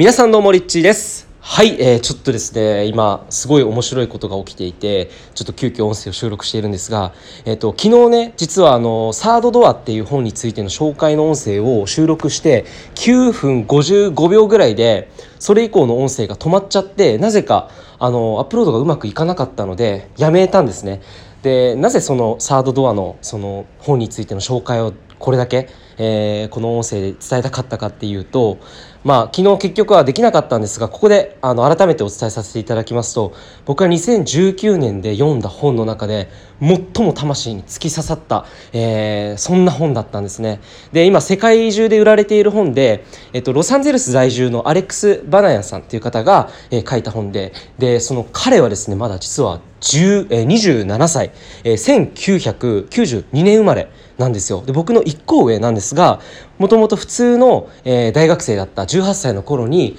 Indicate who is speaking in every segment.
Speaker 1: 皆さんどうもリッチーですはい、えー、ちょっとですね今すごい面白いことが起きていてちょっと急遽音声を収録しているんですが、えーと、昨日ね実はあの「サードドア」っていう本についての紹介の音声を収録して9分55秒ぐらいでそれ以降の音声が止まっちゃってなぜかあのアップロードがうまくいかなかったのでやめたんですね。でなぜそのサードドアのその本についての紹介をこれだけ、えー、この音声で伝えたかったかっていうとまあ昨日結局はできなかったんですがここであの改めてお伝えさせていただきますと僕は2019年で読んだ本の中で最も魂に突き刺さった、えー、そんな本だったんですね。で今世界中で売られている本で、えっと、ロサンゼルス在住のアレックス・バナヤンさんっていう方が、えー、書いた本ででその彼はですねまだ実は10えー、27歳、えー、1992年生まれなんですよ。で僕の1個上なんですがもともと普通の、えー、大学生だった18歳の頃に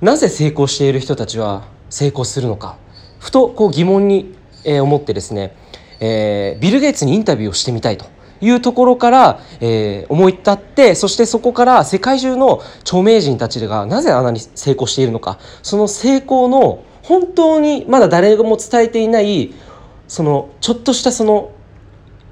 Speaker 1: なぜ成功している人たちは成功するのかふとこう疑問に、えー、思ってですね、えー、ビル・ゲイツにインタビューをしてみたいというところから、えー、思い立ってそしてそこから世界中の著名人たちがなぜあんなに成功しているのかその成功の本当にまだ誰も伝えていないそのちょっとしたその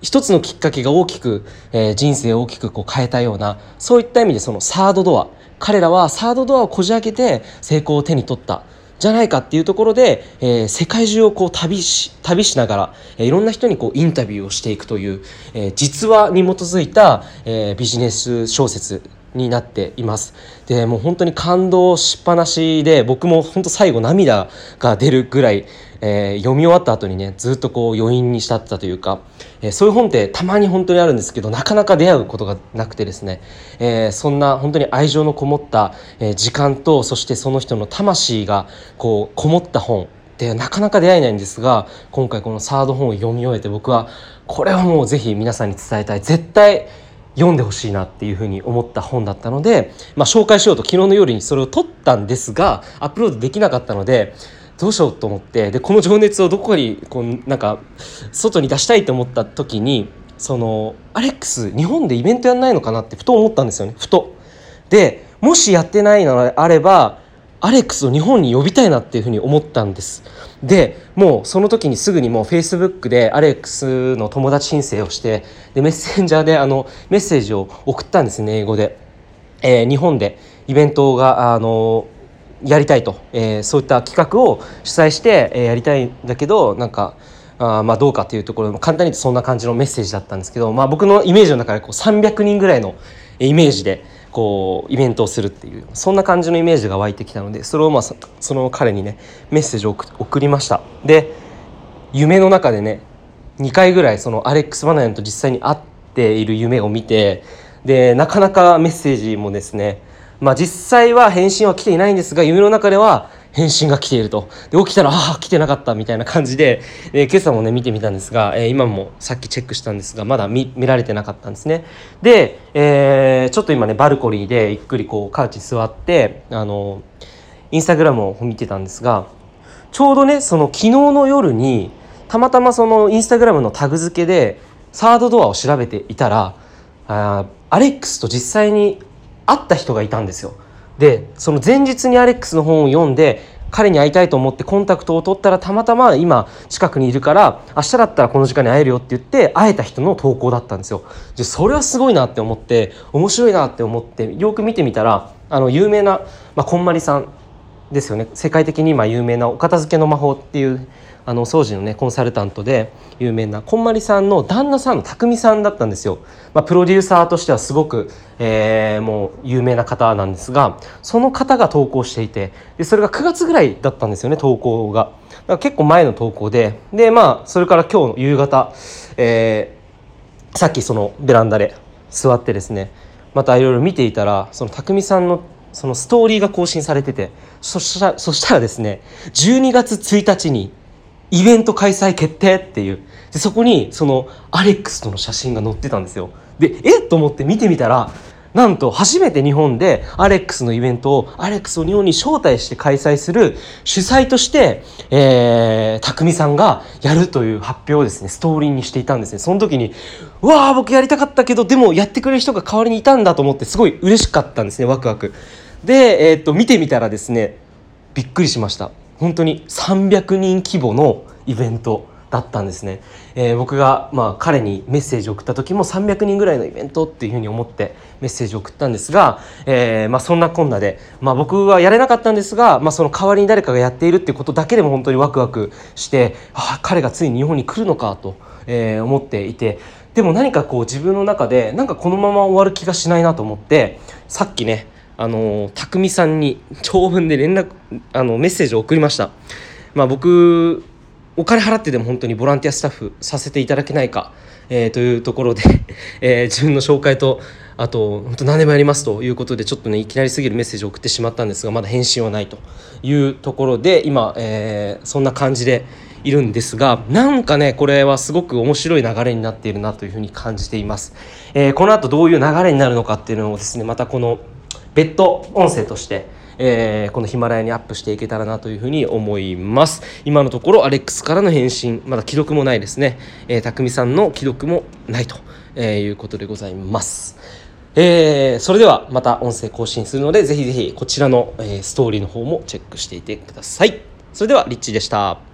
Speaker 1: 一つのきっかけが大きく、えー、人生を大きくこう変えたようなそういった意味でそのサードドア。彼らはサードドアをこじ開けて成功を手に取った。じゃないかっていうところで、えー、世界中をこう旅し旅しながら、えー、いろんな人にこうインタビューをしていくという、えー、実話に基づいた、えー、ビジネス小説。になっています。でもう本当に感動しっぱなしで僕も本当最後涙が出るぐらい、えー、読み終わった後にねずっとこう余韻に浸ってたというか、えー、そういう本ってたまに本当にあるんですけどなかなか出会うことがなくてですね、えー、そんな本当に愛情のこもった、え時間とそしてその人の魂がこうこもった本でなかなか出会えないんですが今回このサード本を読み終えて僕はこれはもうぜひ皆さんに伝えたい。絶対読んでほしいなっていうふうに思った本だったので、まあ、紹介しようと昨日の夜にそれを撮ったんですがアップロードできなかったのでどうしようと思ってでこの情熱をどこかにこうなんか外に出したいと思った時にそのアレックス日本でイベントやんないのかなってふと思ったんですよねふと。でもしやってないのであればアレックスを日本に呼びたいなっていうふうに思ったんです。でもうその時にすぐにもうフェイスブックでアレックスの友達申請をしてでメッセンジャーであのメッセージを送ったんですね英語で、えー、日本でイベントがあのやりたいと、えー、そういった企画を主催して、えー、やりたいんだけどなんかあまあどうかというところも簡単に言うとそんな感じのメッセージだったんですけど、まあ、僕のイメージの中でこう300人ぐらいのイメージでこうイベントをするっていうそんな感じのイメージが湧いてきたのでそれをまあその彼にねメッセージを送りました。で夢の中でね2回ぐらいそのアレックス・バナヤンと実際に会っている夢を見てでなかなかメッセージもですねまあ実際は返信は来ていないんですが夢の中では返信が来ていると。で起きたらああ来てなかったみたいな感じで、えー、今朝もね見てみたんですが、えー、今もさっきチェックしたんですがまだ見見られてなかったんですね。で、えー、ちょっと今ねバルコニーでゆっくりこうカウチ座ってあのインスタグラムを見てたんですがちょうどねその昨日の夜にたまたまそのインスタグラムのタグ付けでサードドアを調べていたらあアレックスと実際に会った人がいたんですよ。でその前日にアレックスの本を読んで彼に会いたいと思ってコンタクトを取ったらたまたま今近くにいるから明日だったらこの時間に会えるよって言って会えた人の投稿だったんですよ。でそれはすごいなって思って面白いなって思ってよく見てみたらあの有名な、まあ、こんまりさんですよね。世界的に今有名なお片付けの魔法っていうあの掃除のねコンサルタントで有名なこんまりさんの旦那さんの匠さんだったんですよ、まあ、プロデューサーとしてはすごく、えー、もう有名な方なんですがその方が投稿していてでそれが9月ぐらいだったんですよね投稿が。だから結構前の投稿ででまあそれから今日の夕方、えー、さっきそのベランダで座ってですねまたいろいろ見ていたらその匠さんのそのストーリーが更新されててそしたらそしたらですね12月1日にイベント開催決定っていう。でそこにそのアレックスとの写真が載ってたんですよ。でえっと思って見てみたらなんと初めて日本でアレックスのイベントをアレックスを日本に招待して開催する主催として、えー、匠さんがやるという発表をですねストーリーにしていたんですね。その時にうわあ僕やりたかったけどでもやってくれる人が代わりにいたんだと思ってすごい嬉しかったんですねワクワク。で、えー、っと見てみたらですねびっくりしました。本当に300人規模のイベントだったんですね、えー、僕が、まあ、彼にメッセージを送った時も300人ぐらいのイベントっていうふうに思ってメッセージを送ったんですが、えーまあ、そんなこんなで、まあ、僕はやれなかったんですが、まあ、その代わりに誰かがやっているっていうことだけでも本当にワクワクしてあ彼がついに日本に来るのかと、えー、思っていてでも何かこう自分の中でなんかこのまま終わる気がしないなと思ってさっきねあの匠さんに長文で連絡あのメッセージを送りました。まあ、僕お金払ってでも本当にボランティアスタッフさせていただけないか、えー、というところで、え、自分の紹介とあと本当何でもやりますということでちょっとねいきなりすぎるメッセージを送ってしまったんですがまだ返信はないというところで今、えー、そんな感じでいるんですがなんかねこれはすごく面白い流れになっているなというふうに感じています、えー、この後どういう流れになるのかっていうのをですねまたこの別途音声としてえー、このヒマラヤにアップしていけたらなというふうに思います。今のところアレックスからの返信まだ既読もないですね、えー、匠さんの既読もないと、え、いうことでございます。えー、それではまた音声更新するのでぜひぜひこちらの、え、ストーリーの方もチェックしていてください。それではリッチでした。